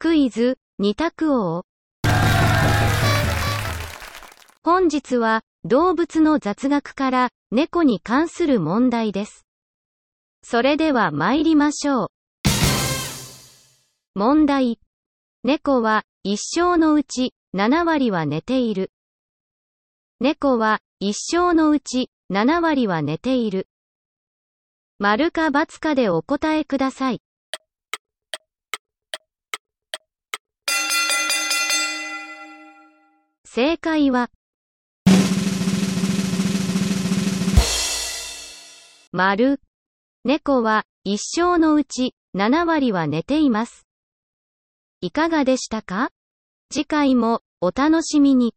クイズ、二択王。本日は、動物の雑学から、猫に関する問題です。それでは参りましょう。問題。猫は、一生のうち、7割は寝ている。猫は、一生のうち、7割は寝ている。丸か×かでお答えください。正解は、丸。猫は一生のうち7割は寝ています。いかがでしたか？次回もお楽しみに。